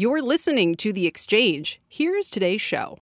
You're listening to The Exchange. Here's today's show.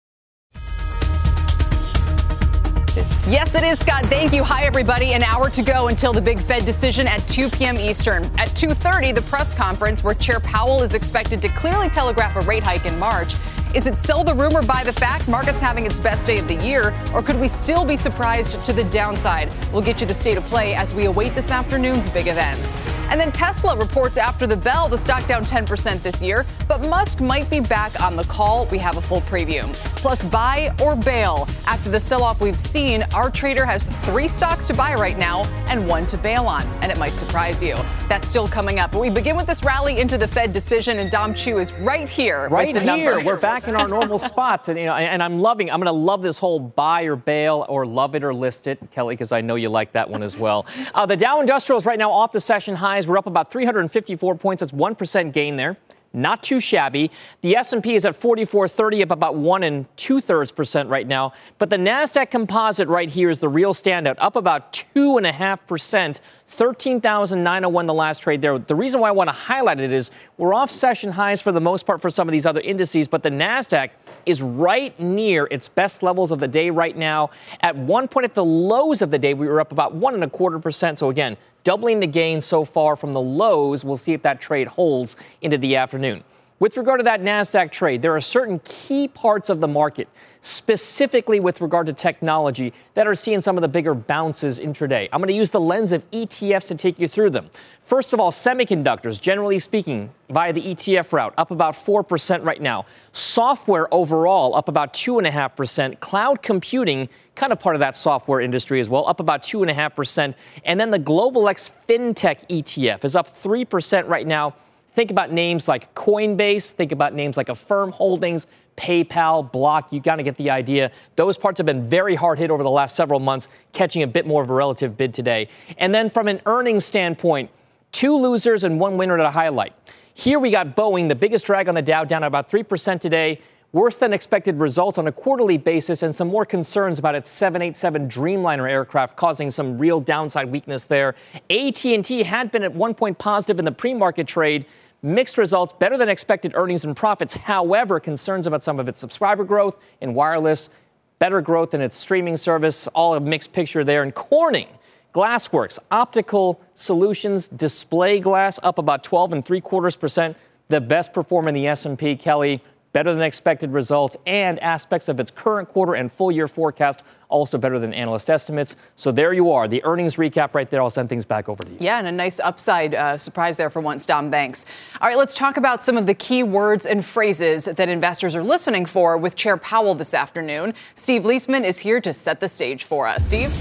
Yes, it is, Scott. Thank you. Hi, everybody. An hour to go until the big Fed decision at 2 p.m. Eastern. At 2.30, the press conference where Chair Powell is expected to clearly telegraph a rate hike in March. Is it sell the rumor buy the fact markets having its best day of the year, or could we still be surprised to the downside? We'll get you the state of play as we await this afternoon's big events. And then Tesla reports after the bell, the stock down 10% this year, but Musk might be back on the call. We have a full preview. Plus, buy or bail. After the sell off we've seen, our trader has three stocks to buy right now and one to bail on, and it might surprise you. That's still coming up. But we begin with this rally into the Fed decision, and Dom Chu is right here. Right here. Numbers. We're back in our normal spots, and you know, and I'm loving. I'm going to love this whole buy or bail or love it or list it, Kelly, because I know you like that one as well. Uh, the Dow Industrials right now off the session highs. We're up about 354 points. That's one percent gain there not too shabby. The S&P is at 4430, up about one and two thirds percent right now. But the Nasdaq Composite right here is the real standout, up about two and a half percent. 13,901 the last trade there. The reason why I want to highlight it is we're off session highs for the most part for some of these other indices, but the Nasdaq is right near its best levels of the day right now. At one point at the lows of the day, we were up about one and a quarter percent. So again, doubling the gain so far from the lows. We'll see if that trade holds into the afternoon. With regard to that NASDAQ trade, there are certain key parts of the market, specifically with regard to technology, that are seeing some of the bigger bounces intraday. I'm going to use the lens of ETFs to take you through them. First of all, semiconductors, generally speaking, via the ETF route, up about 4% right now. Software overall, up about 2.5%. Cloud computing, kind of part of that software industry as well, up about 2.5%. And then the Global X FinTech ETF is up 3% right now Think about names like Coinbase, think about names like Affirm Holdings, PayPal, Block. You got to get the idea. Those parts have been very hard hit over the last several months, catching a bit more of a relative bid today. And then from an earnings standpoint, two losers and one winner to highlight. Here we got Boeing, the biggest drag on the Dow, down about 3% today. Worse than expected results on a quarterly basis and some more concerns about its 787 Dreamliner aircraft causing some real downside weakness there. AT&T had been at one point positive in the pre-market trade. Mixed results, better than expected earnings and profits. However, concerns about some of its subscriber growth in wireless, better growth in its streaming service, all a mixed picture there. And Corning, Glassworks, optical solutions, display glass up about 12 and three quarters percent, the best performer in the S&P. Kelly, better than expected results, and aspects of its current quarter and full year forecast also better than analyst estimates. So there you are, the earnings recap right there. I'll send things back over to you. Yeah, and a nice upside uh, surprise there for once, Dom Banks. All right, let's talk about some of the key words and phrases that investors are listening for with Chair Powell this afternoon. Steve Liesman is here to set the stage for us. Steve?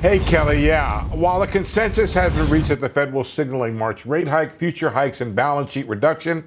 Hey, Kelly, yeah. While a consensus has been reached that the Fed will signal a March rate hike, future hikes, and balance sheet reduction,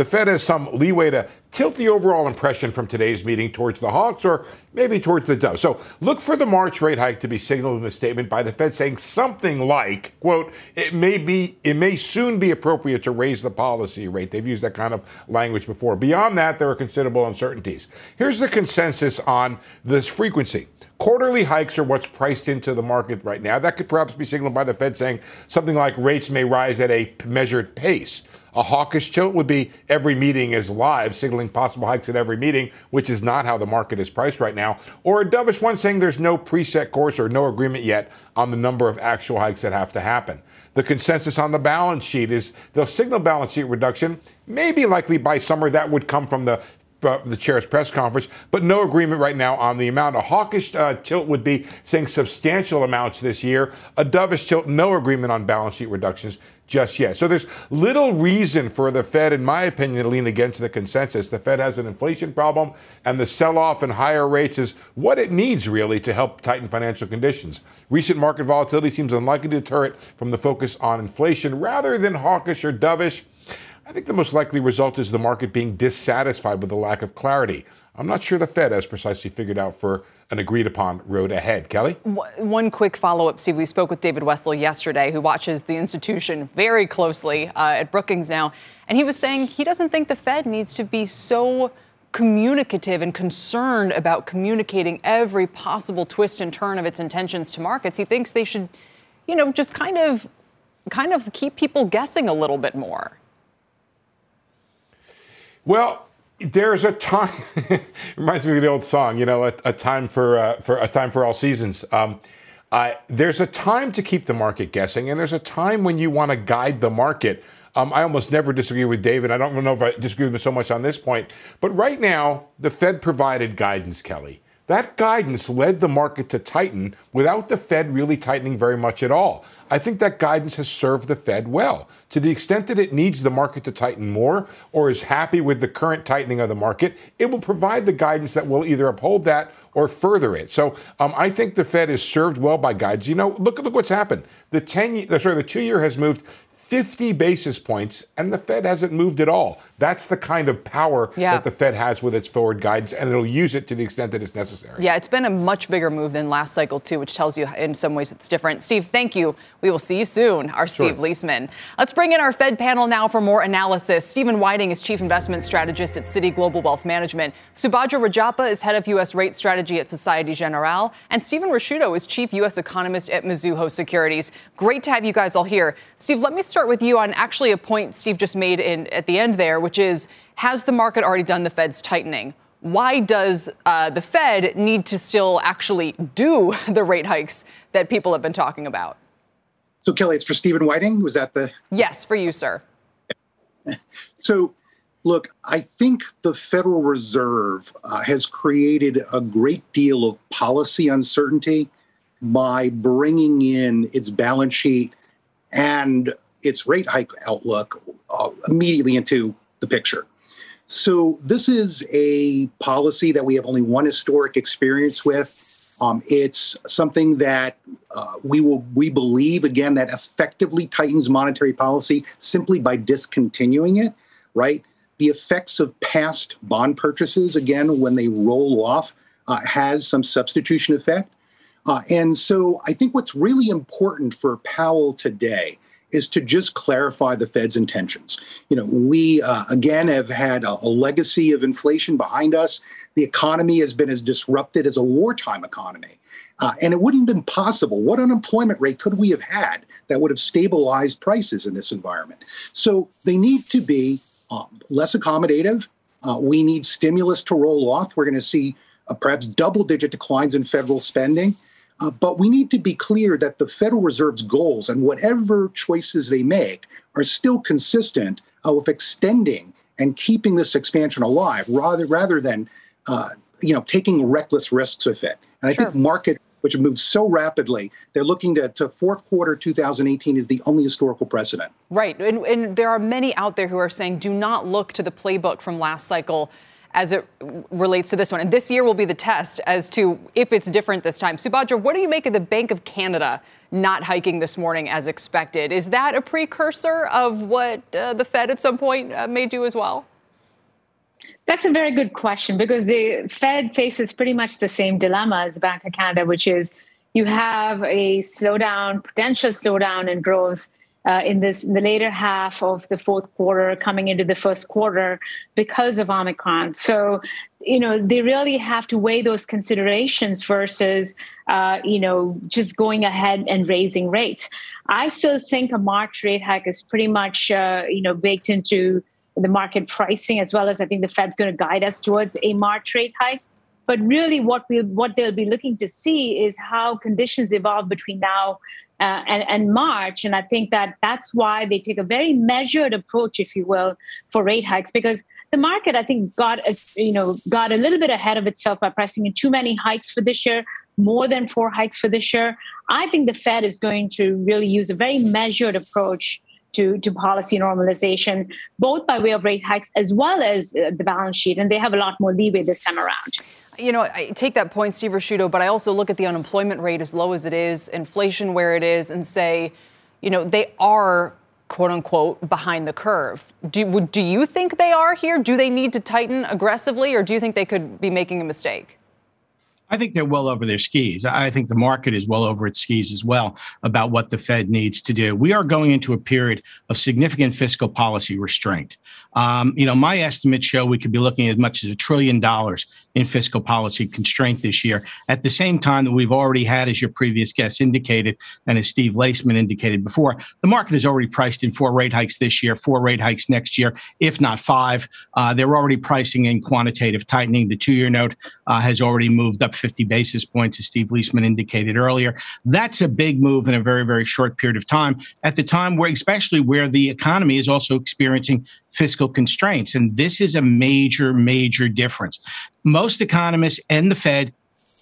the Fed has some leeway to tilt the overall impression from today's meeting towards the Hawks or maybe towards the Doves. So look for the March rate hike to be signaled in the statement by the Fed saying something like, quote, it may be it may soon be appropriate to raise the policy rate. They've used that kind of language before. Beyond that, there are considerable uncertainties. Here's the consensus on this frequency. Quarterly hikes are what's priced into the market right now. That could perhaps be signaled by the Fed saying something like rates may rise at a measured pace. A hawkish tilt would be every meeting is live, signaling possible hikes at every meeting, which is not how the market is priced right now. Or a dovish one saying there's no preset course or no agreement yet on the number of actual hikes that have to happen. The consensus on the balance sheet is they'll signal balance sheet reduction, maybe likely by summer. That would come from the uh, the chair's press conference, but no agreement right now on the amount. A hawkish uh, tilt would be saying substantial amounts this year. A dovish tilt, no agreement on balance sheet reductions just yet. So there's little reason for the Fed, in my opinion, to lean against the consensus. The Fed has an inflation problem, and the sell off and higher rates is what it needs really to help tighten financial conditions. Recent market volatility seems unlikely to deter it from the focus on inflation rather than hawkish or dovish. I think the most likely result is the market being dissatisfied with the lack of clarity. I'm not sure the Fed has precisely figured out for an agreed upon road ahead. Kelly? One quick follow up, Steve. We spoke with David Wessel yesterday, who watches the institution very closely uh, at Brookings now. And he was saying he doesn't think the Fed needs to be so communicative and concerned about communicating every possible twist and turn of its intentions to markets. He thinks they should, you know, just kind of kind of keep people guessing a little bit more. Well, there's a time. reminds me of the old song, you know, a, a time for uh, for a time for all seasons. Um, uh, there's a time to keep the market guessing, and there's a time when you want to guide the market. Um, I almost never disagree with David. I don't know if I disagree with him so much on this point. But right now, the Fed provided guidance, Kelly. That guidance led the market to tighten without the Fed really tightening very much at all. I think that guidance has served the Fed well. To the extent that it needs the market to tighten more or is happy with the current tightening of the market, it will provide the guidance that will either uphold that or further it. So um, I think the Fed is served well by guidance. You know, look look what's happened. The ten, sorry, the two year has moved 50 basis points, and the Fed hasn't moved at all. That's the kind of power yeah. that the Fed has with its forward guidance, and it'll use it to the extent that it's necessary. Yeah, it's been a much bigger move than last cycle, too, which tells you in some ways it's different. Steve, thank you. We will see you soon. Our sure. Steve Liesman. Let's bring in our Fed panel now for more analysis. Stephen Wieting is Chief Investment Strategist at Citi Global Wealth Management. Subhadra Rajappa is Head of U.S. Rate Strategy at Societe Generale. And Stephen Ricchiuto is Chief U.S. Economist at Mizuho Securities. Great to have you guys all here. Steve, let me start start with you on actually a point Steve just made in, at the end there, which is has the market already done the Fed's tightening? Why does uh, the Fed need to still actually do the rate hikes that people have been talking about? So, Kelly, it's for Stephen Wieting. Was that the? Yes, for you, sir. So, look, I think the Federal Reserve uh, has created a great deal of policy uncertainty by bringing in its balance sheet and its rate hike outlook uh, immediately into the picture. So this is a policy that we have only one historic experience with. Um, it's something that uh, we will we believe again that effectively tightens monetary policy simply by discontinuing it. Right, the effects of past bond purchases again when they roll off uh, has some substitution effect. Uh, and so I think what's really important for Powell today is to just clarify the Fed's intentions. You know, we uh, again have had a, a, legacy of inflation behind us. The economy has been as disrupted as a wartime economy. Uh, and it wouldn't have been possible. What unemployment rate could we have had that would have stabilized prices in this environment? So they need to be um, less accommodative. Uh, we need stimulus to roll off. We're going to see uh, perhaps double digit declines in federal spending. Uh, but we need to be clear that the Federal Reserve's goals and whatever choices they make are still consistent uh, with extending and keeping this expansion alive rather rather than uh, you know taking reckless risks with it. And I sure. think market which moves so rapidly, they're looking to, to, fourth quarter 2018 is the only historical precedent. Right. And, and there are many out there who are saying do not look to the playbook from last cycle as it relates to this one. And this year will be the test as to if it's different this time. Subhadra, what do you make of the Bank of Canada not hiking this morning as expected? Is that a precursor of what uh, the Fed at some point uh, may do as well? That's a very good question because the Fed faces pretty much the same dilemma as Bank of Canada, which is you have a slowdown, potential slowdown in growth uh, in this in the later half of the fourth quarter, coming into the first quarter because of Omicron. So, you know, they really have to weigh those considerations versus, uh, you know, just going ahead and raising rates. I still think a March rate hike is pretty much, uh, you know, baked into the market pricing as well as I think the Fed's going to guide us towards a March rate hike. But really, what we what they'll be looking to see is how conditions evolve between now uh, and, and March. And I think that that's why they take a very measured approach, if you will, for rate hikes, because the market, I think, got a, you know got a little bit ahead of itself by pricing in too many hikes for this year, more than four hikes for this year. I think the Fed is going to really use a very measured approach to, to policy normalization, both by way of rate hikes as well as uh, the balance sheet. And they have a lot more leeway this time around you know, I take that point, Steve Ricchiuto, but I also look at the unemployment rate as low as it is, inflation where it is, and say, you know, they are quote unquote behind the curve. Do, do you think they are here? Do they need to tighten aggressively, or do you think they could be making a mistake? I think they're well over their skis. I think the market is well over its skis as well about what the Fed needs to do. We are going into a period of significant fiscal policy restraint. Um, you know, my estimates show we could be looking at as much as a trillion dollars in fiscal policy constraint this year. At the same time that we've already had, as your previous guest indicated, and as Steve Liesman indicated before, the market is already priced in four rate hikes this year, four rate hikes next year, if not five. Uh, they're already pricing in quantitative tightening. The two-year note uh, has already moved up 50 basis points, as Steve Liesman indicated earlier. That's a big move in a very, very short period of time. At the time where, especially where the economy is also experiencing fiscal constraints. And this is a major, major difference. Most economists and the Fed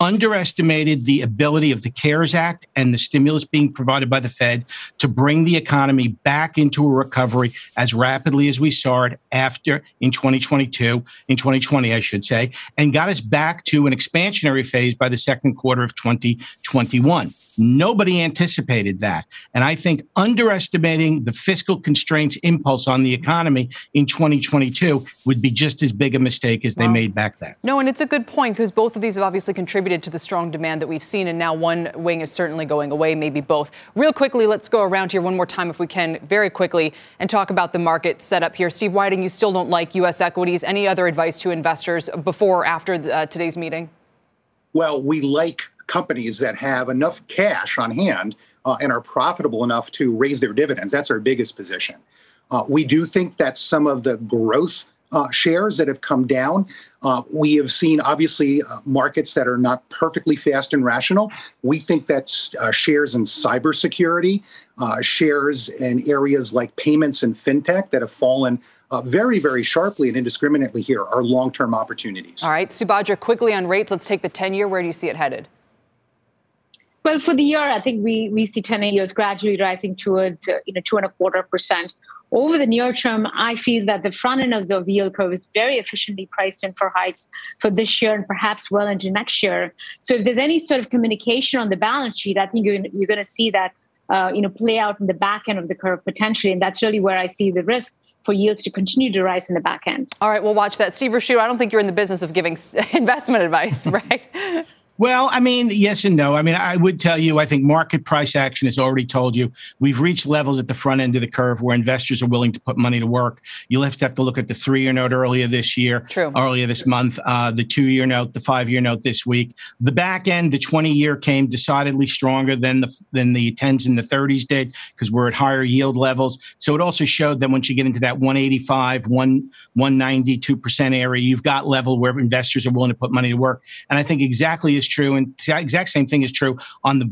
underestimated the ability of the CARES Act and the stimulus being provided by the Fed to bring the economy back into a recovery as rapidly as we saw it after in 2022, in 2020, I should say, and got us back to an expansionary phase by the second quarter of 2021. Nobody anticipated that. And I think underestimating the fiscal constraints impulse on the economy in 2022 would be just as big a mistake as they made back then. No, and it's a good point because both of these have obviously contributed to the strong demand that we've seen. And now one wing is certainly going away, maybe both. Real quickly, let's go around here one more time, if we can, very quickly, and talk about the market setup here. Steve Wieting, you still don't like U.S. equities. Any other advice to investors before or after uh, today's meeting? Well, we like companies that have enough cash on hand uh, and are profitable enough to raise their dividends. That's our biggest position. Uh, we do think that some of the growth uh, shares that have come down. Uh, we have seen obviously uh, markets that are not perfectly fast and rational. We think that uh, shares in cybersecurity, uh, shares in areas like payments and fintech that have fallen uh, very, very sharply and indiscriminately here are long term opportunities. All right, Subhadra, quickly on rates, let's take the 10 year. Where do you see it headed? Well, for the year, I think we we see ten-year yields gradually rising towards uh, you know two and a quarter percent. Over the near term, I feel that the front end of the, yield curve is very efficiently priced in for hikes for this year and perhaps well into next year. So if there's any sort of communication on the balance sheet, I think you're, you're going to see that uh, you know play out in the back end of the curve potentially, and that's really where I see the risk for yields to continue to rise in the back end. All right, we'll watch that. Steve Ricchiuto, I don't think you're in the business of giving investment advice, right? Well, I mean, yes and no. I mean, I would tell you, I think market price action has already told you we've reached levels at the front end of the curve where investors are willing to put money to work. You'll have to have to look at the three year note earlier this year, True. earlier this month, uh, the two year note, the five year note this week. The back end, the 20 year came decidedly stronger than the than the 10s and the 30s did because we're at higher yield levels. So it also showed that once you get into that 185, 1, 192% area, you've got level where investors are willing to put money to work. And I think exactly as true. And the exact same thing is true on the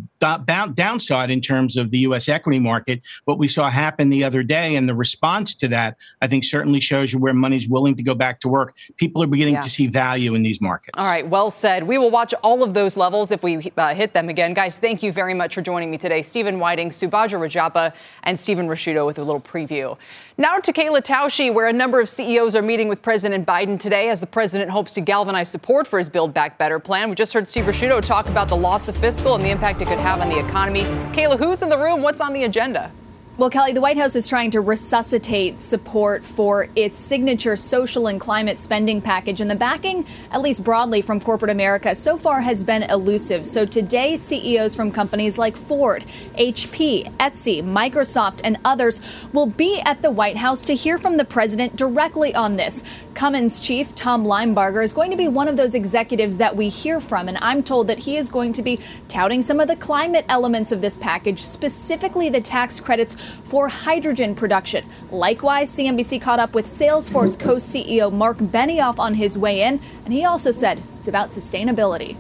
downside in terms of the U.S. equity market. What we saw happen the other day and the response to that, I think, certainly shows you where money's willing to go back to work. People are beginning yeah. to see value in these markets. All right, well said. We will watch all of those levels if we uh, hit them again. Guys, thank you very much for joining me today. Stephen Wieting, Subhadra Rajappa, and Stephen Ricchiuto with a little preview. Now to Kayla Tausche, where a number of CEOs are meeting with President Biden today as the president hopes to galvanize support for his Build Back Better plan. We just heard Steve Ricchiuto talk about the loss of fiscal and the impact it could have on the economy. Kayla, who's in the room? What's on the agenda? Well, Kelly, the White House is trying to resuscitate support for its signature social and climate spending package, and the backing, at least broadly from corporate America, so far has been elusive. So today, CEOs from companies like Ford, HP, Etsy, Microsoft, and others will be at the White House to hear from the president directly on this. Cummins chief Tom Linebarger is going to be one of those executives that we hear from, and I'm told that he is going to be touting some of the climate elements of this package, specifically the tax credits for hydrogen production. Likewise, CNBC caught up with Salesforce co CEO Marc Benioff on his way in, and he also said it's about sustainability.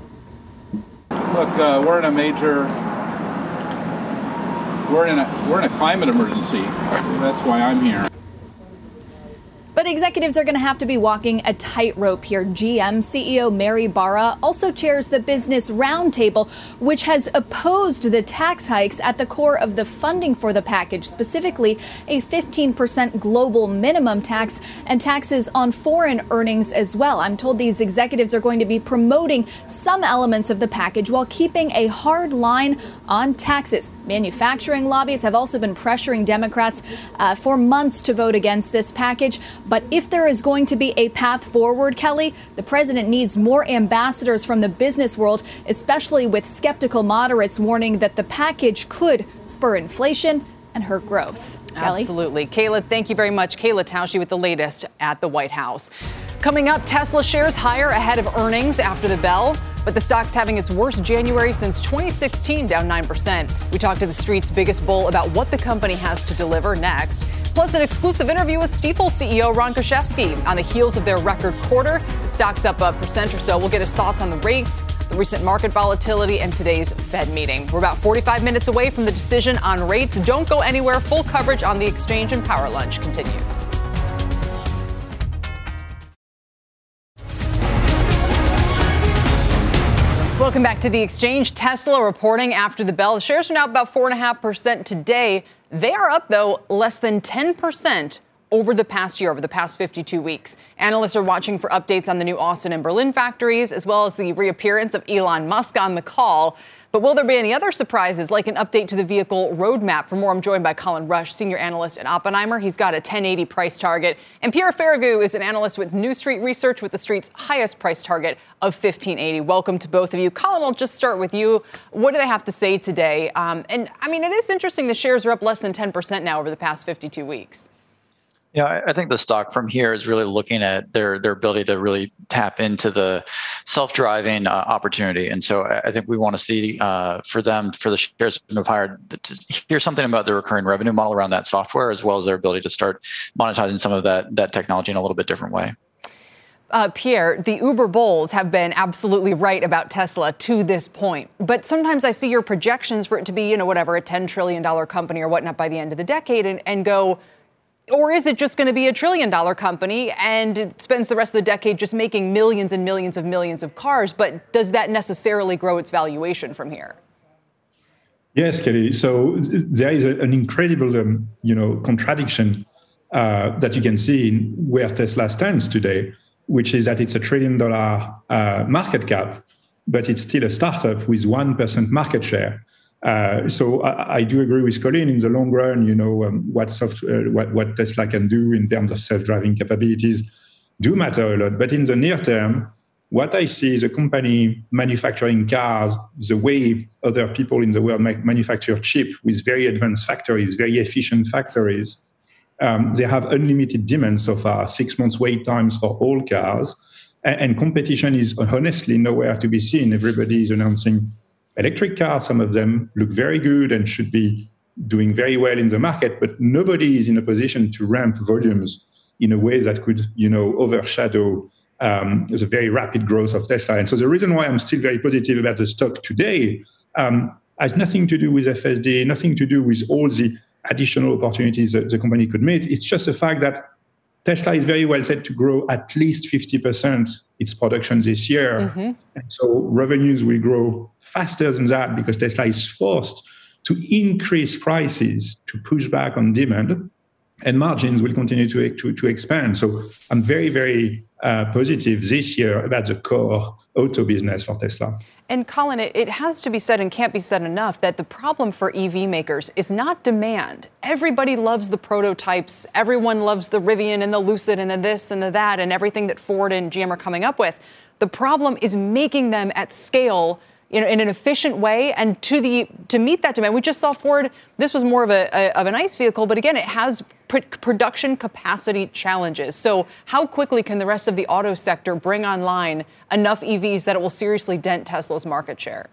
Look, uh, we're in a major we're in a we're in a climate emergency. That's why I'm here. But executives are going to have to be walking a tightrope here. GM CEO Mary Barra also chairs the Business Roundtable, which has opposed the tax hikes at the core of the funding for the package, specifically a 15% global minimum tax and taxes on foreign earnings as well. I'm told these executives are going to be promoting some elements of the package while keeping a hard line on taxes. Manufacturing lobbies have also been pressuring Democrats uh, for months to vote against this package. But if there is going to be a path forward, Kelly, the president needs more ambassadors from the business world, especially with skeptical moderates warning that the package could spur inflation and hurt growth. Kelly? Absolutely. Kayla, thank you very much. Kayla Tausche with the latest at the White House. Coming up, Tesla shares higher ahead of earnings after the bell, but the stock's having its worst January since 2016, down 9%. We talked to the street's biggest bull about what the company has to deliver next. Plus, an exclusive interview with Stifel CEO Ron Kruszewski on the heels of their record quarter. The stock's up a percent or so. We'll get his thoughts on the rates, the recent market volatility, and today's Fed meeting. We're about 45 minutes away from the decision on rates. Don't go anywhere. Full coverage on the exchange and Power Lunch continues. Welcome back to the exchange. Tesla reporting after the bell. The shares are now about 4.5% today. They are up, though, less than 10% over the past year, over the past 52 weeks. Analysts are watching for updates on the new Austin and Berlin factories, as well as the reappearance of Elon Musk on the call. But will there be any other surprises, like an update to the vehicle roadmap? For more, I'm joined by Colin Rusch, senior analyst at Oppenheimer. He's got a 1080 price target. And Pierre Ferragu is an analyst with New Street Research with the street's highest price target of 1580. Welcome to both of you. Colin, I'll just start with you. What do they have to say today? Um, and I mean, it is interesting the shares are up less than 10% now over the past 52 weeks. Yeah, I think the stock from here is really looking at their their ability to really tap into the self-driving uh, opportunity, and so I think we want to see uh, for them for the shares to move higher to hear something about the recurring revenue model around that software, as well as their ability to start monetizing some of that that technology in a little bit different way. Uh, Pierre, the Uber bulls have been absolutely right about Tesla to this point. But sometimes I see your projections for it to be, you know, whatever, a $10 trillion company or whatnot by the end of the decade and, and go, or is it just going to be a trillion dollar company and spends the rest of the decade just making millions and millions of millions of cars? But does that necessarily grow its valuation from here? Yes, Kelly. So there is a, an incredible, um, you know, contradiction uh, that you can see in where Tesla stands today, which is that it's a trillion dollar uh, market cap, but it's still a startup with one percent market share. Uh, so I, I, do agree with Colin. In the long run, you know um, what, soft, uh, what what Tesla can do in terms of self-driving capabilities do matter a lot. But in the near term, what I see is a company manufacturing cars the way other people in the world make, manufacture chip with very advanced factories, very efficient factories. Um, they have unlimited demand so far, six months wait times for all cars, and, and competition is honestly nowhere to be seen. Everybody is announcing electric cars, some of them look very good and should be doing very well in the market, but nobody is in a position to ramp volumes in a way that could, you know, overshadow um, the very rapid growth of Tesla. And so the reason why I'm still very positive about the stock today um, has nothing to do with FSD, nothing to do with all the additional opportunities that the company could make. It's just the fact that Tesla is very well set to grow at least 50% its production this year. Mm-hmm. And so revenues will grow faster than that because Tesla is forced to increase prices to push back on demand and margins will continue to, to, to expand. So I'm very, very uh, positive this year about the core auto business for Tesla. And Colin, it, it, has to be said and can't be said enough that the problem for EV makers is not demand. Everybody loves the prototypes. Everyone loves the Rivian and the Lucid and the this and the that and everything that Ford and GM are coming up with. The problem is making them at scale know, in an efficient way and to the to meet that demand. We just saw Ford. This was more of a, a of an ICE vehicle, but again, it has pr- production capacity challenges. So, how quickly can the rest of the auto sector bring online enough EVs that it will seriously dent Tesla's market share?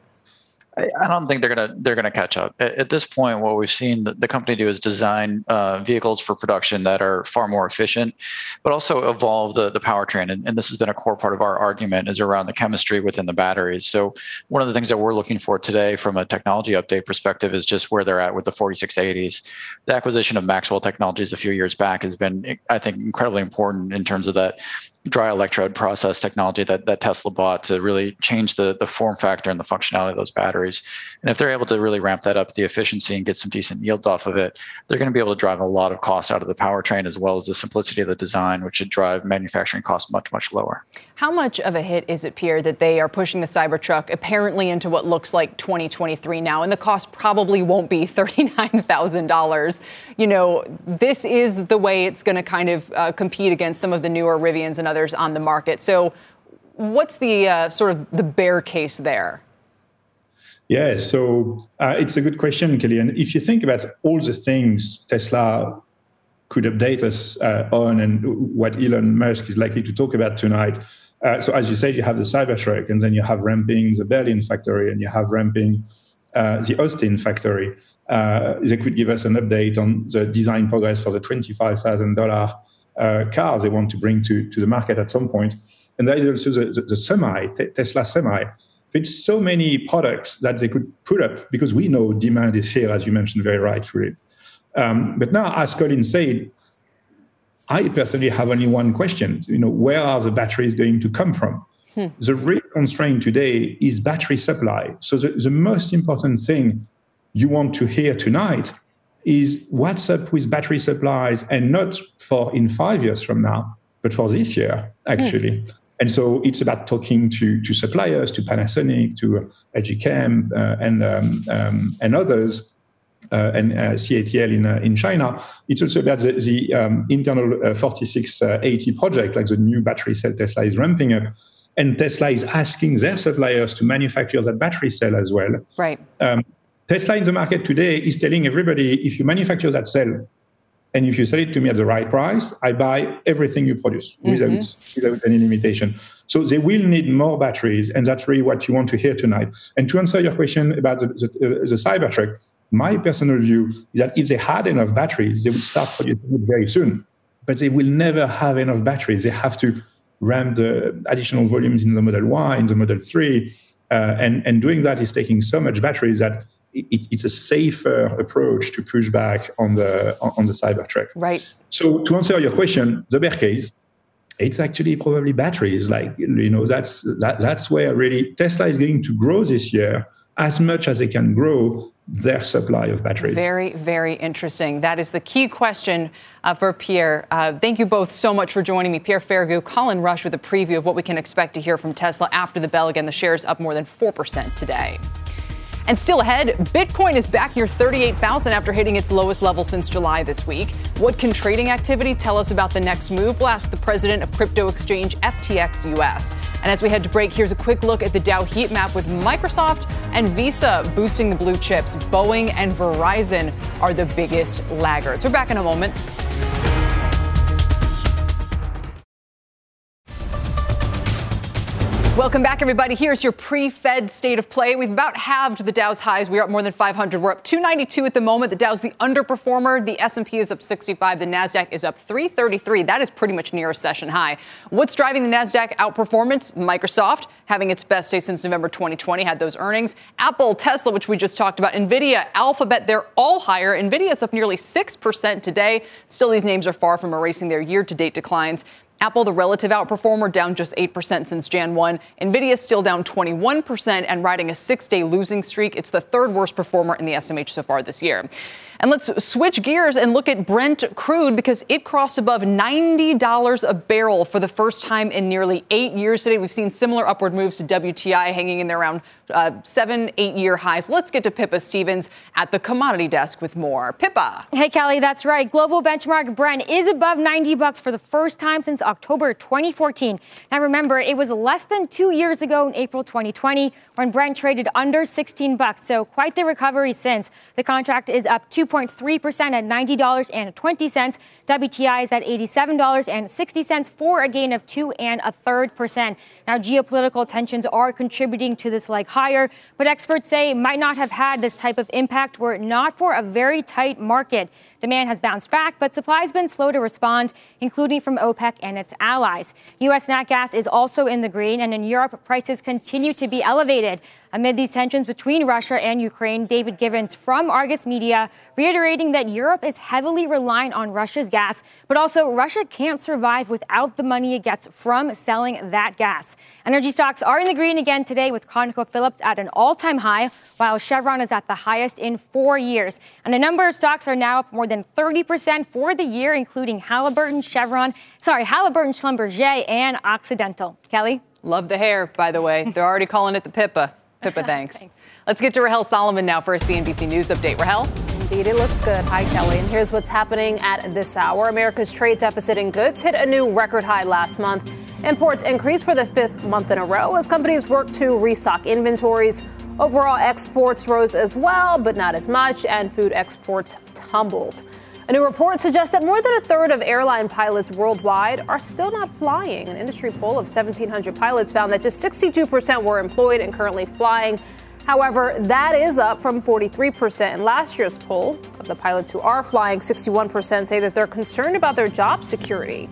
I don't think they're gonna they're gonna catch up. At, this point, what we've seen the, the company do is design uh, vehicles for production that are far more efficient, but also evolve the the powertrain. And, and this has been a core part of our argument is around the chemistry within the batteries. So one of the things that we're looking for today, from a technology update perspective, is just where they're at with the 4680s. The acquisition of Maxwell Technologies a few years back has been, I think, incredibly important in terms of that dry electrode process technology that, that Tesla bought to really change the, the form factor and the functionality of those batteries. And if they're able to really ramp that up, the efficiency and get some decent yields off of it, they're going to be able to drive a lot of cost out of the powertrain as well as the simplicity of the design, which should drive manufacturing costs much, much lower. How much of a hit is it, Pierre, that they are pushing the Cybertruck apparently into what looks like 2023 now, and the cost probably won't be $39,000? You know, this is the way it's going to kind of uh, compete against some of the newer Rivians and others on the market. So, what's the uh, sort of the bear case there? Yeah, so uh, it's a good question, Kelly. And if you think about all the things Tesla could update us uh, on and what Elon Musk is likely to talk about tonight. Uh, so, as you said, you have the Cybertruck, and then you have ramping the Berlin factory, and you have ramping uh, the Austin factory. Uh, they could give us an update on the design progress for the $25,000 uh, car they want to bring to, to the market at some point. And there is also the, the, the semi, Tesla semi. It's so many products that they could put up because we know demand is here, as you mentioned very rightfully. Um, but now, as Colin said, I personally have only one question. You know, where are the batteries going to come from? Hmm. The real constraint today is battery supply. So the, the most important thing you want to hear tonight is what's up with battery supplies and not for in five years from now, but for this year, actually. Mm. And so it's about talking to, to suppliers, to Panasonic, to LG Chem, uh, and, um, um, and others, uh, and uh, CATL in, uh, in China. It's also about the, the um, internal uh, 4680 project, like the new battery cell Tesla is ramping up. And Tesla is asking their suppliers to manufacture that battery cell as well. Right. Um, Tesla in the market today is telling everybody if you manufacture that cell and if you sell it to me at the right price, I buy everything you produce mm-hmm. without, without any limitation. So they will need more batteries, and that's really what you want to hear tonight. And to answer your question about the, the, the Cybertruck, my personal view is that if they had enough batteries, they would start producing it very soon. But they will never have enough batteries. They have to ramp the additional volumes in the Model Y, in the Model 3. Uh, and, and doing that is taking so much batteries that it, it's a safer approach to push back on the on the Cybertruck. Right. So to answer your question, the bear case, it's actually probably batteries. Like you know, that's that, that's where really Tesla is going to grow this year as much as they can grow their supply of batteries. Very, very interesting. That is the key question uh, for Pierre. Uh, thank you both so much for joining me. Pierre Ferragu, Colin Rusch with a preview of what we can expect to hear from Tesla after the bell. Again, the shares up more than 4% today. And still ahead, Bitcoin is back near 38,000 after hitting its lowest level since July this week. What can trading activity tell us about the next move? We'll ask the president of crypto exchange FTX US. And as we head to break, here's a quick look at the Dow heat map with Microsoft and Visa boosting the blue chips. Boeing and Verizon are the biggest laggards. We're back in a moment. Welcome back, everybody. Here's your pre-Fed state of play. We've about halved the Dow's highs. We're up more than 500. We're up 292 at the moment. The Dow's the underperformer. The S&P is up 65. The Nasdaq is up 333. That is pretty much near a session high. What's driving the Nasdaq outperformance? Microsoft having its best day since November 2020 had those earnings. Apple, Tesla, which we just talked about, Nvidia, Alphabet, they're all higher. Nvidia's up nearly 6% today. Still, these names are far from erasing their year-to-date declines. Apple, the relative outperformer, down just 8% since Jan 1. Nvidia still down 21% and riding a six day losing streak. It's the third worst performer in the SMH so far this year. And let's switch gears and look at Brent crude because it crossed above $90 a barrel for the first time in nearly eight years today. We've seen similar upward moves to WTI hanging in there around uh, seven, eight year highs. Let's get to Pippa Stevens at the commodity desk with more. Pippa. Hey, Kelly, that's right. Global benchmark Brent is above 90 bucks for the first time since October 2014. Now, remember, it was less than two years ago in April 2020 when Brent traded under 16 bucks. So quite the recovery since. The contract is up 2 2.3% at $90.20. WTI is at $87.60 for a gain of 2 and a third percent. Now, geopolitical tensions are contributing to this leg higher, but experts say might not have had this type of impact were it not for a very tight market. Demand has bounced back, but supply has been slow to respond, including from OPEC and its allies. U.S. nat gas is also in the green, and in Europe, prices continue to be elevated. Amid these tensions between Russia and Ukraine, David Givens from Argus Media reiterating that Europe is heavily reliant on Russia's gas, but also Russia can't survive without the money it gets from selling that gas. Energy stocks are in the green again today with ConocoPhillips at an all-time high, while Chevron is at the highest in four years. And a number of stocks are now up more than 30% for the year, including Halliburton, Chevron, sorry, Halliburton, Schlumberger, and Occidental. Kelly? Love the hair, by the way. They're already calling it the Pippa. Pippa, thanks. thanks. Let's get to Rahel Solomon now for a CNBC News update. Rahel? Indeed, it looks good. Hi, Kelly. And here's what's happening at this hour. America's trade deficit in goods hit a new record high last month. Imports increased for the fifth month in a row as companies work to restock inventories. Overall exports rose as well, but not as much, and food exports tumbled. A new report suggests that more than a third of airline pilots worldwide are still not flying. An industry poll of 1,700 pilots found that just 62% were employed and currently flying. However, that is up from 43% in last year's poll. Of the pilots who are flying, 61% say that they're concerned about their job security.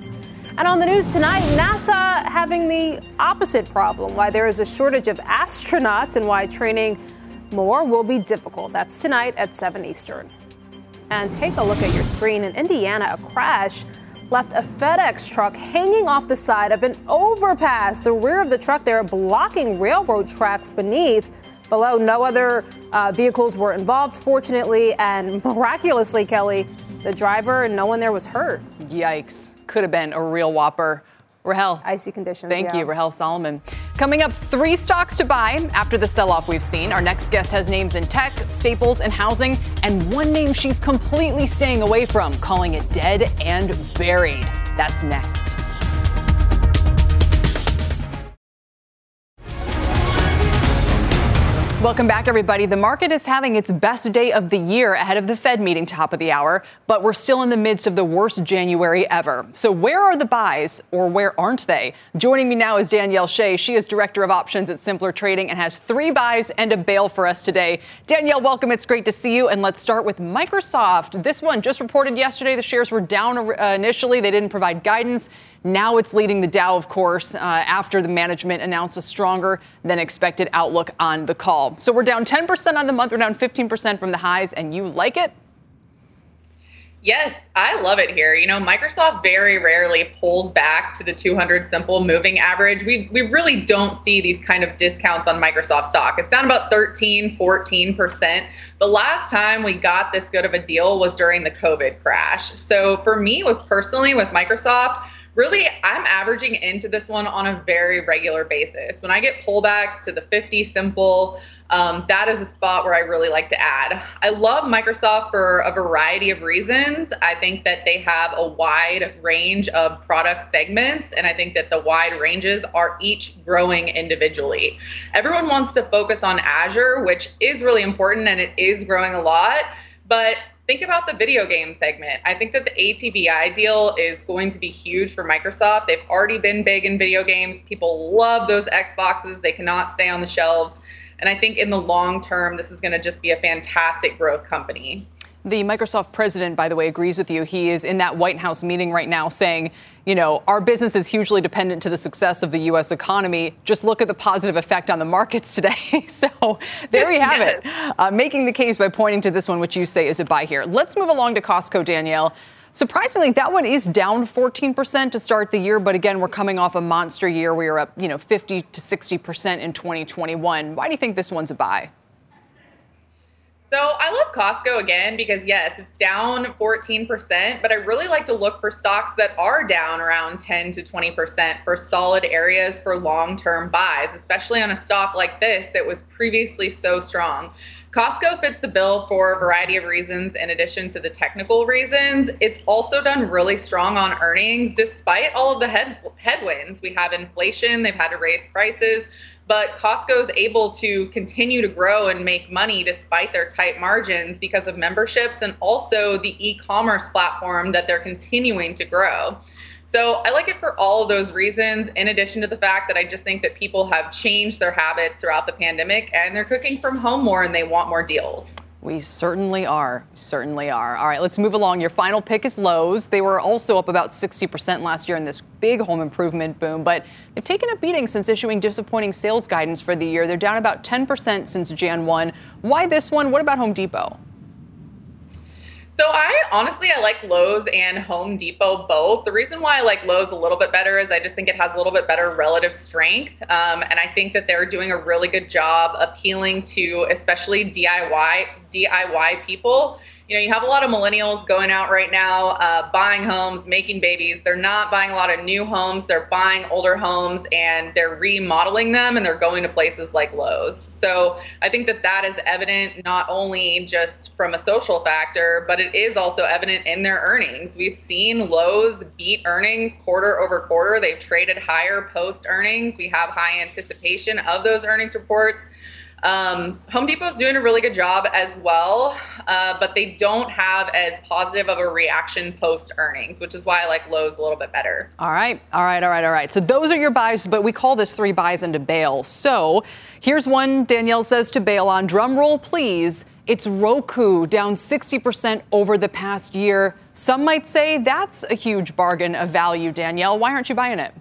And on the news tonight, NASA having the opposite problem why there is a shortage of astronauts and why training more will be difficult. That's tonight at 7 Eastern. And take a look at your screen. In Indiana, a crash left a FedEx truck hanging off the side of an overpass. The rear of the truck there blocking railroad tracks beneath. Below, no other uh, vehicles were involved, fortunately, and miraculously, Kelly, the driver and no one there was hurt. Yikes. Could have been a real whopper. Rahel. Icy conditions. Thank yeah. you, Rahel Solomon. Coming up, three stocks to buy after the sell off we've seen. Our next guest has names in tech, staples, and housing, and one name she's completely staying away from, calling it dead and buried. That's next. Welcome back, everybody. The market is having its best day of the year ahead of the Fed meeting top of the hour, but we're still in the midst of the worst January ever. So, where are the buys or where aren't they? Joining me now is Danielle Shay. She is Director of Options at Simpler Trading and has three buys and a bail for us today. Danielle, welcome. It's great to see you. And let's start with Microsoft. This one just reported yesterday the shares were down uh, initially, they didn't provide guidance. Now it's leading the Dow, of course, uh, after the management announced a stronger than expected outlook on the call. So we're down 10% on the month, we're down 15% from the highs, and you like it? Yes, I love it here. You know, Microsoft very rarely pulls back to the 200 simple moving average. We, we really don't see these kind of discounts on Microsoft stock. It's down about 13, 14%. The last time we got this good of a deal was during the COVID crash. So for me, with personally with Microsoft, really I'm averaging into this one on a very regular basis. When I get pullbacks to the 50 simple, um, that is a spot where I really like to add. I love Microsoft for a variety of reasons. I think that they have a wide range of product segments, and I think that the wide ranges are each growing individually. Everyone wants to focus on Azure, which is really important and it is growing a lot. But think about the video game segment. I think that the ATVI deal is going to be huge for Microsoft. They've already been big in video games. People love those Xboxes, they cannot stay on the shelves. And I think in the long term, this is going to just be a fantastic growth company. The Microsoft president, by the way, agrees with you. He is in that White House meeting right now saying, you know, our business is hugely dependent to the success of the U.S. economy. Just look at the positive effect on the markets today. so there you have it. Uh, making the case by pointing to this one, which you say is a buy here. Let's move along to Costco, Danielle. Surprisingly, that one is down 14% to start the year, but again, we're coming off a monster year. We are up, you know, 50 to 60% in 2021. Why do you think this one's a buy? So I love Costco again because yes, it's down 14%, but I really like to look for stocks that are down around 10 to 20% for solid areas for long-term buys, especially on a stock like this that was previously so strong. Costco fits the bill for a variety of reasons in addition to the technical reasons. It's also done really strong on earnings despite all of the head, headwinds. We have inflation, they've had to raise prices, but Costco is able to continue to grow and make money despite their tight margins because of memberships and also the e commerce platform that they're continuing to grow. So I like it for all of those reasons, in addition to the fact that I just think that people have changed their habits throughout the pandemic and they're cooking from home more and they want more deals. We certainly are. Certainly are. All right, let's move along. Your final pick is Lowe's. They were also up about 60% last year in this big home improvement boom, but they've taken a beating since issuing disappointing sales guidance for the year. They're down about 10% since Jan 1. Why this one? What about Home Depot? So I honestly I like Lowe's and Home Depot both. The reason why I like Lowe's a little bit better is I just think it has a little bit better relative strength, um, and I think that they're doing a really good job appealing to especially DIY DIY people you know, you have a lot of millennials going out right now, uh, buying homes, making babies. They're not buying a lot of new homes. They're buying older homes and they're remodeling them and they're going to places like Lowe's. So I think that that is evident not only just from a social factor, but it is also evident in their earnings. We've seen Lowe's beat earnings quarter over quarter. They've traded higher post earnings. We have high anticipation of those earnings reports. Um, Home Depot's doing a really good job as well, uh, but they don't have as positive of a reaction post earnings, which is why I like Lowe's a little bit better. All right, all right, all right, all right. So those are your buys, but we call this three buys into bail. So here's one Danielle says to bail on. Drum roll, please. It's Roku down 60% over the past year. Some might say that's a huge bargain of value, Danielle. Why aren't you buying it?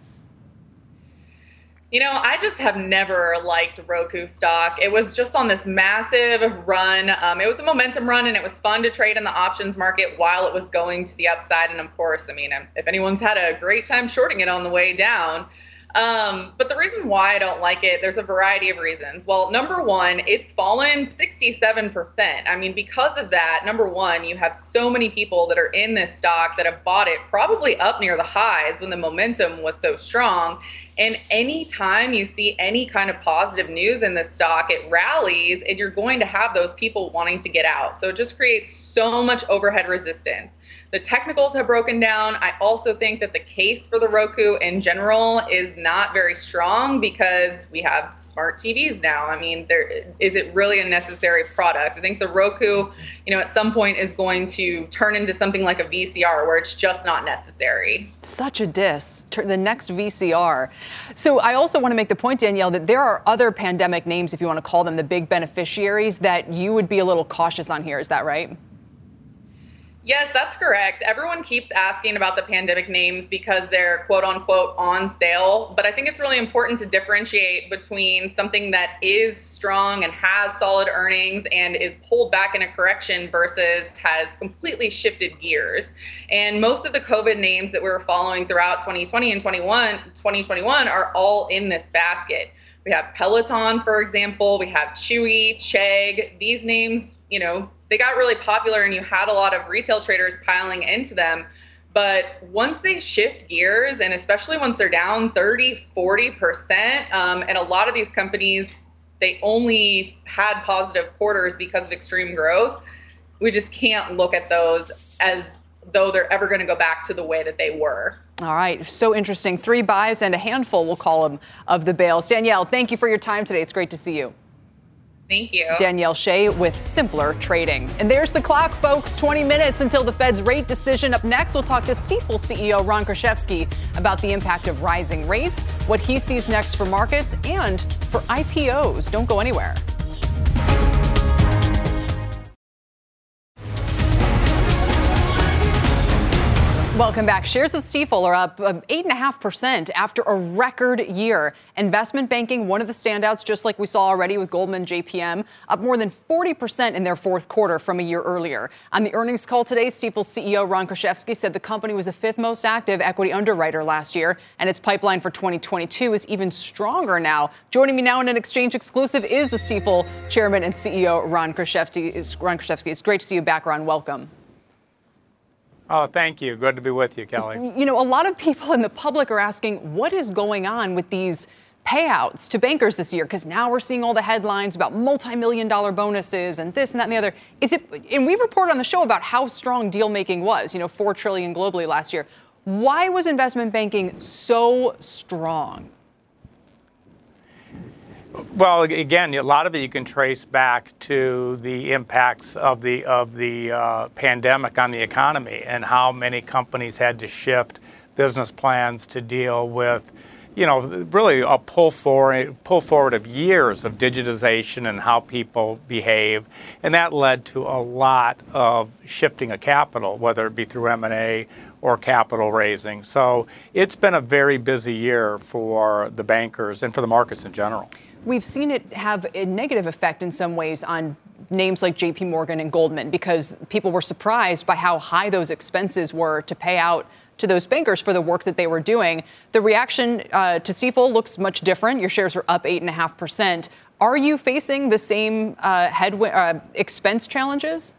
You know, I just have never liked Roku stock. It was just on this massive run. Um, it was a momentum run, and it was fun to trade in the options market while it was going to the upside. And of course, I mean, if anyone's had a great time shorting it on the way down, um, but the reason why I don't like it, there's a variety of reasons. Well, number one, it's fallen 67%. I mean, because of that, number one, you have so many people that are in this stock that have bought it probably up near the highs when the momentum was so strong. And anytime you see any kind of positive news in this stock, it rallies and you're going to have those people wanting to get out. So it just creates so much overhead resistance. The technicals have broken down. I also think that the case for the Roku in general is not very strong because we have smart TVs now. I mean, there is it really a necessary product? I think the Roku, you know, at some point is going to turn into something like a VCR where it's just not necessary. Such a diss. The next VCR. So I also want to make the point, Danielle, that there are other pandemic names, if you want to call them the big beneficiaries, that you would be a little cautious on here. Is that right? Yes, that's correct. Everyone keeps asking about the pandemic names because they're quote unquote on sale. But I think it's really important to differentiate between something that is strong and has solid earnings and is pulled back in a correction versus has completely shifted gears. And most of the COVID names that we were following throughout 2020 and 21, 2021 are all in this basket. We have Peloton, for example. We have Chewy, Chegg. These names, you know, they got really popular and you had a lot of retail traders piling into them. But once they shift gears, and especially once they're down 30, 40%, um, and a lot of these companies, they only had positive quarters because of extreme growth, we just can't look at those as though they're ever going to go back to the way that they were. All right, so interesting. Three buys and a handful, we'll call them, of the bails. Danielle, thank you for your time today. It's great to see you. Thank you. Danielle Shay with Simpler Trading. And there's the clock, folks. 20 minutes until the Fed's rate decision. Up next, we'll talk to Stifel CEO Ron Kruszewski about the impact of rising rates, what he sees next for markets, and for IPOs. Don't go anywhere. Welcome back. Shares of Stifel are up 8.5% um, after a record year. Investment banking, one of the standouts, just like we saw already with Goldman JPM, up more than 40% in their fourth quarter from a year earlier. On the earnings call today, Stifel's CEO Ron Kruszewski said the company was the fifth most active equity underwriter last year, and its pipeline for 2022 is even stronger now. Joining me now in an exchange exclusive is the Stifel chairman and CEO Ron Kruszewski. Ron Kruszewski, it's great to see you back, Ron. Welcome. Oh, thank you. Good to be with you, Kelly. You know, a lot of people in the public are asking what is going on with these payouts to bankers this year because now we're seeing all the headlines about multi-million dollar bonuses and this and that and the other. Is it and we've reported on the show about how strong deal making was, you know, 4 trillion globally last year. Why was investment banking so strong? Well, again, a lot of it you can trace back to the impacts of the of the uh, pandemic on the economy and how many companies had to shift business plans to deal with you know, really a pull forward, pull forward of years of digitization and how people behave, and that led to a lot of shifting of capital, whether it be through M&A or capital raising. So it's been a very busy year for the bankers and for the markets in general. We've seen it have a negative effect in some ways on names like JP Morgan and Goldman because people were surprised by how high those expenses were to pay out to those bankers for the work that they were doing. The reaction uh, to Stifel looks much different. Your shares are up 8.5%. Are you facing the same uh, headwind, uh, expense challenges?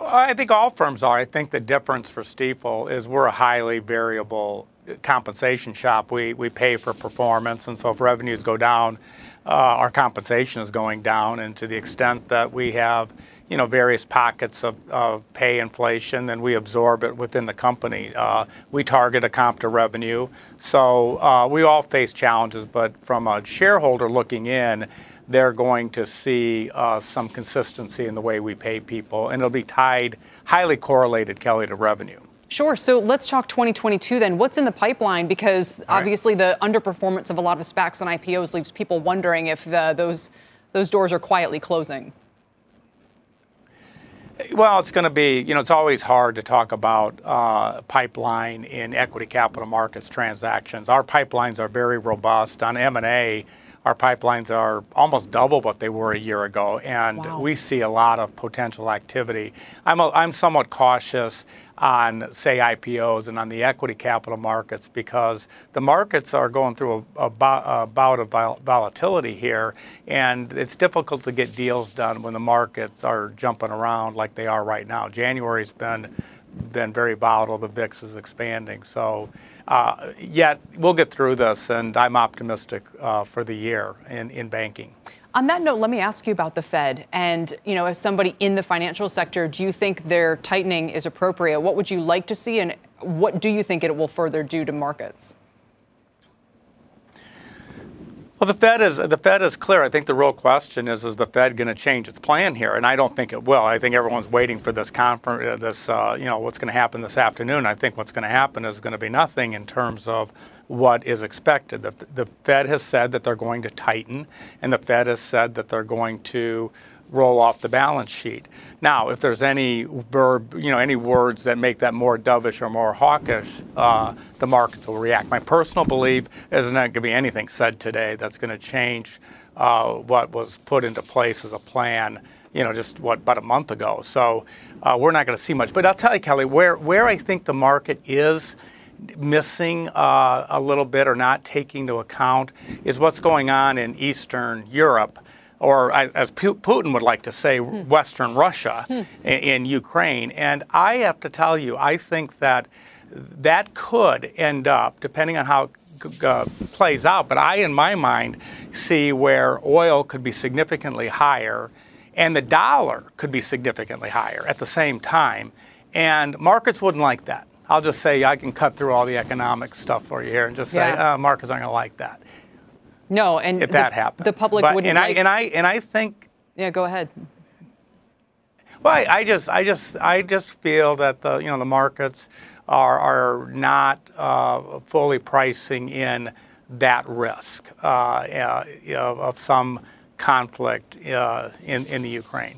I think all firms are. I think the difference for Stifel is we're a highly variable compensation shop. We, we pay for performance, and so if revenues go down, uh, our compensation is going down. And to the extent that we have you know, various pockets of, of pay inflation, and we absorb it within the company. Uh, we target a comp to revenue, so uh, we all face challenges. But from a shareholder looking in, they're going to see uh, some consistency in the way we pay people, and it'll be tied, highly correlated, Kelly, to revenue. Sure. So let's talk 2022 then. What's in the pipeline? Because obviously the underperformance of a lot of SPACs and IPOs leaves people wondering if the, those those doors are quietly closing. Well, it's going to be, you know, it's always hard to talk about uh, pipeline in equity capital markets transactions. Our pipelines are very robust. On M&A, our pipelines are almost double what they were a year ago, and wow. we see a lot of potential activity. I'm, a, I'm somewhat cautious on, say, IPOs and on the equity capital markets because the markets are going through a, a, a, bout of volatility here, and it's difficult to get deals done when the markets are jumping around like they are right now. January's been been very volatile. The VIX is expanding, so uh, yet we'll get through this, and I'm optimistic uh, for the year in, in banking. On that note, let me ask you about the Fed. And, you know, as somebody in the financial sector, do you think their tightening is appropriate? What would you like to see, and what do you think it will further do to markets? Well, the Fed is the Fed is clear. I think the real question is: Is the Fed going to change its plan here? And I don't think it will. I think everyone's waiting for this conference. Uh, this, uh, you know, what's going to happen this afternoon. I think what's going to happen is going to be nothing in terms of what is expected. The, the Fed has said that they're going to tighten, and the Fed has said that they're going to roll off the balance sheet. Now, if there's any verb, you know, any words that make that more dovish or more hawkish, uh, the markets will react. My personal belief is not going to be anything said today that's going to change uh, what was put into place as a plan. You know, just what about a month ago. So uh, we're not going to see much. But I'll tell you, Kelly, where where I think the market is missing uh, a little bit or not taking into account is what's going on in Eastern Europe, or as Putin would like to say, hmm. Western Russia hmm. in, Ukraine. And I have to tell you, I think that that could end up, depending on how it uh, plays out, but I, in my mind, see where oil could be significantly higher and the dollar could be significantly higher at the same time. And markets wouldn't like that. I'll just say I can cut through all the economic stuff for you here and just say yeah. uh, markets aren't going to like that. No, and if the, that happens, the public but, wouldn't. And like... I and I and I think. Yeah, go ahead. Well, I, I, just I just I just feel that the you know the markets are are not uh, fully pricing in that risk uh, uh, of some conflict uh, in in the Ukraine.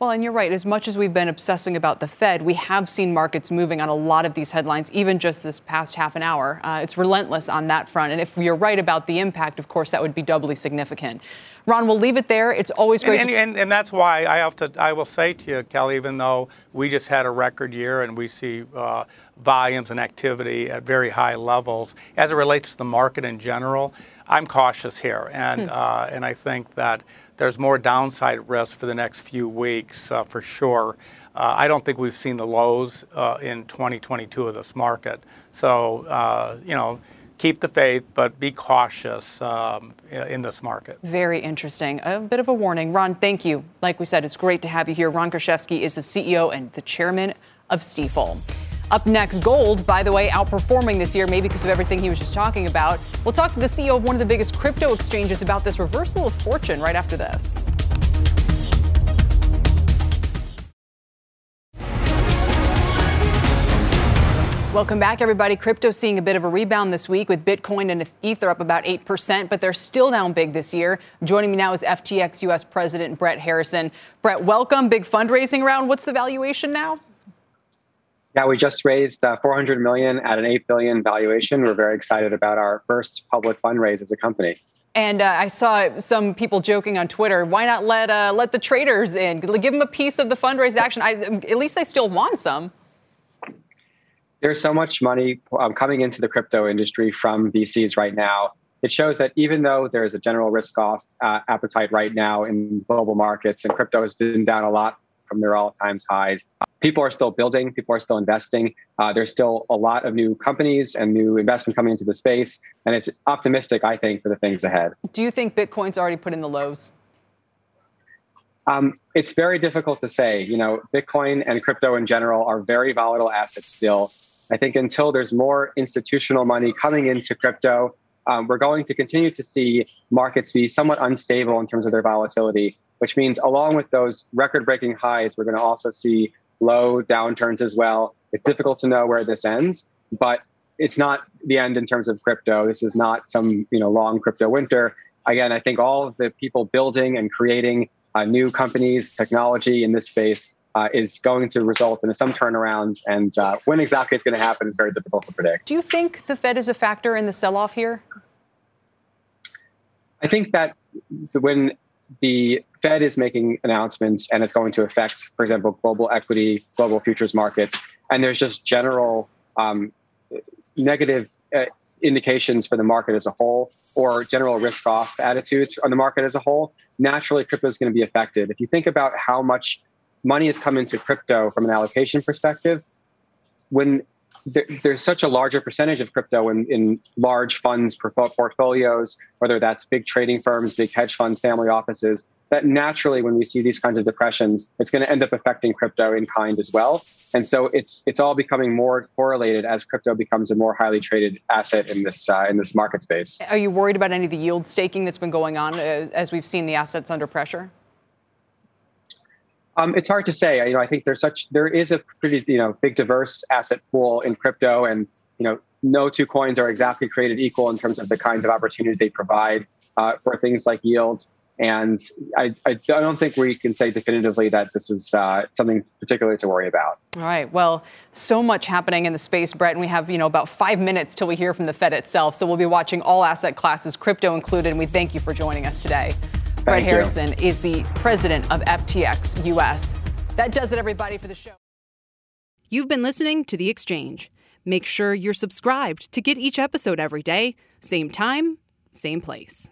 Well, and you're right. As much as we've been obsessing about the Fed, we have seen markets moving on a lot of these headlines, even just this past half an hour. Uh, it's relentless on that front. And if you're right about the impact, of course, that would be doubly significant. Ron, we'll leave it there. It's always great. And, and, and, that's why I have to. I will say to you, Kelly, even though we just had a record year and we see uh, volumes and activity at very high levels, as it relates to the market in general, I'm cautious here, and hmm. uh, and I think that there's more downside risk for the next few weeks uh, for sure. Uh, I don't think we've seen the lows uh, in 2022 of this market. So, uh, you know, keep the faith, but be cautious um, in this market. Very interesting. A bit of a warning. Ron, thank you. Like we said, it's great to have you here. Ron Kruszewski is the CEO and the chairman of Stifel. Up next, gold, by the way, outperforming this year, maybe because of everything he was just talking about. We'll talk to the CEO of one of the biggest crypto exchanges about this reversal of fortune right after this. Welcome back, everybody. Crypto seeing a bit of a rebound this week with Bitcoin and Ether up about 8%, but they're still down big this year. Joining me now is FTX US President Brett Harrison. Brett, welcome. Big fundraising round. What's the valuation now? Yeah, we just raised uh, 400 million at an 8 billion valuation. We're very excited about our first public fundraise as a company. And uh, I saw some people joking on Twitter. Why not let uh, let the traders in? Give them a piece of the fundraise action. I, at least they still want some there's so much money um, coming into the crypto industry from VCs right now. It shows that even though there's a general risk off uh, appetite right now in global markets and crypto has been down a lot from their all times highs, people are still building, people are still investing. Uh, there's still a lot of new companies and new investment coming into the space. And it's optimistic, I think, for the things ahead. Do you think Bitcoin's already put in the lows? Um, it's very difficult to say. You know, Bitcoin and crypto in general are very volatile assets still. I think until there's more institutional money coming into crypto, um, we're going to continue to see markets be somewhat unstable in terms of their volatility, which means along with those record breaking highs, we're going to also see low downturns as well. It's difficult to know where this ends, but it's not the end in terms of crypto. This is not some you know long crypto winter. Again, I think all of the people building and creating uh, new companies, technology in this space uh, is going to result in some turnarounds. And uh, when exactly it's going to happen is very difficult to predict. Do you think the Fed is a factor in the sell off here? I think that when the Fed is making announcements and it's going to affect, for example, global equity, global futures markets, and there's just general um, negative uh, indications for the market as a whole or general risk off attitudes on the market as a whole, naturally crypto is going to be affected. If you think about how much money has come into crypto from an allocation perspective, when there, there's such a larger percentage of crypto in, in large funds portfolios, whether that's big trading firms, big hedge funds, family offices, that naturally, when we see these kinds of depressions, it's going to end up affecting crypto in kind as well. And so it's it's all becoming more correlated as crypto becomes a more highly traded asset in this uh, in this market space. Are you worried about any of the yield staking that's been going on uh, as we've seen the assets under pressure? Um, it's hard to say. You know, I think there's such there is a pretty you know big diverse asset pool in crypto, and you know no two coins are exactly created equal in terms of the kinds of opportunities they provide uh, for things like yields. And I, I, don't think we can say definitively that this is uh, something particularly to worry about. All right. Well, so much happening in the space, Brett, and we have you know about five minutes till we hear from the Fed itself. So we'll be watching all asset classes, crypto included. And we thank you for joining us today. Brett Harrison is the president of FTX US. That does it, everybody, for the show. You've been listening to The Exchange. Make sure you're subscribed to get each episode every day, same time, same place.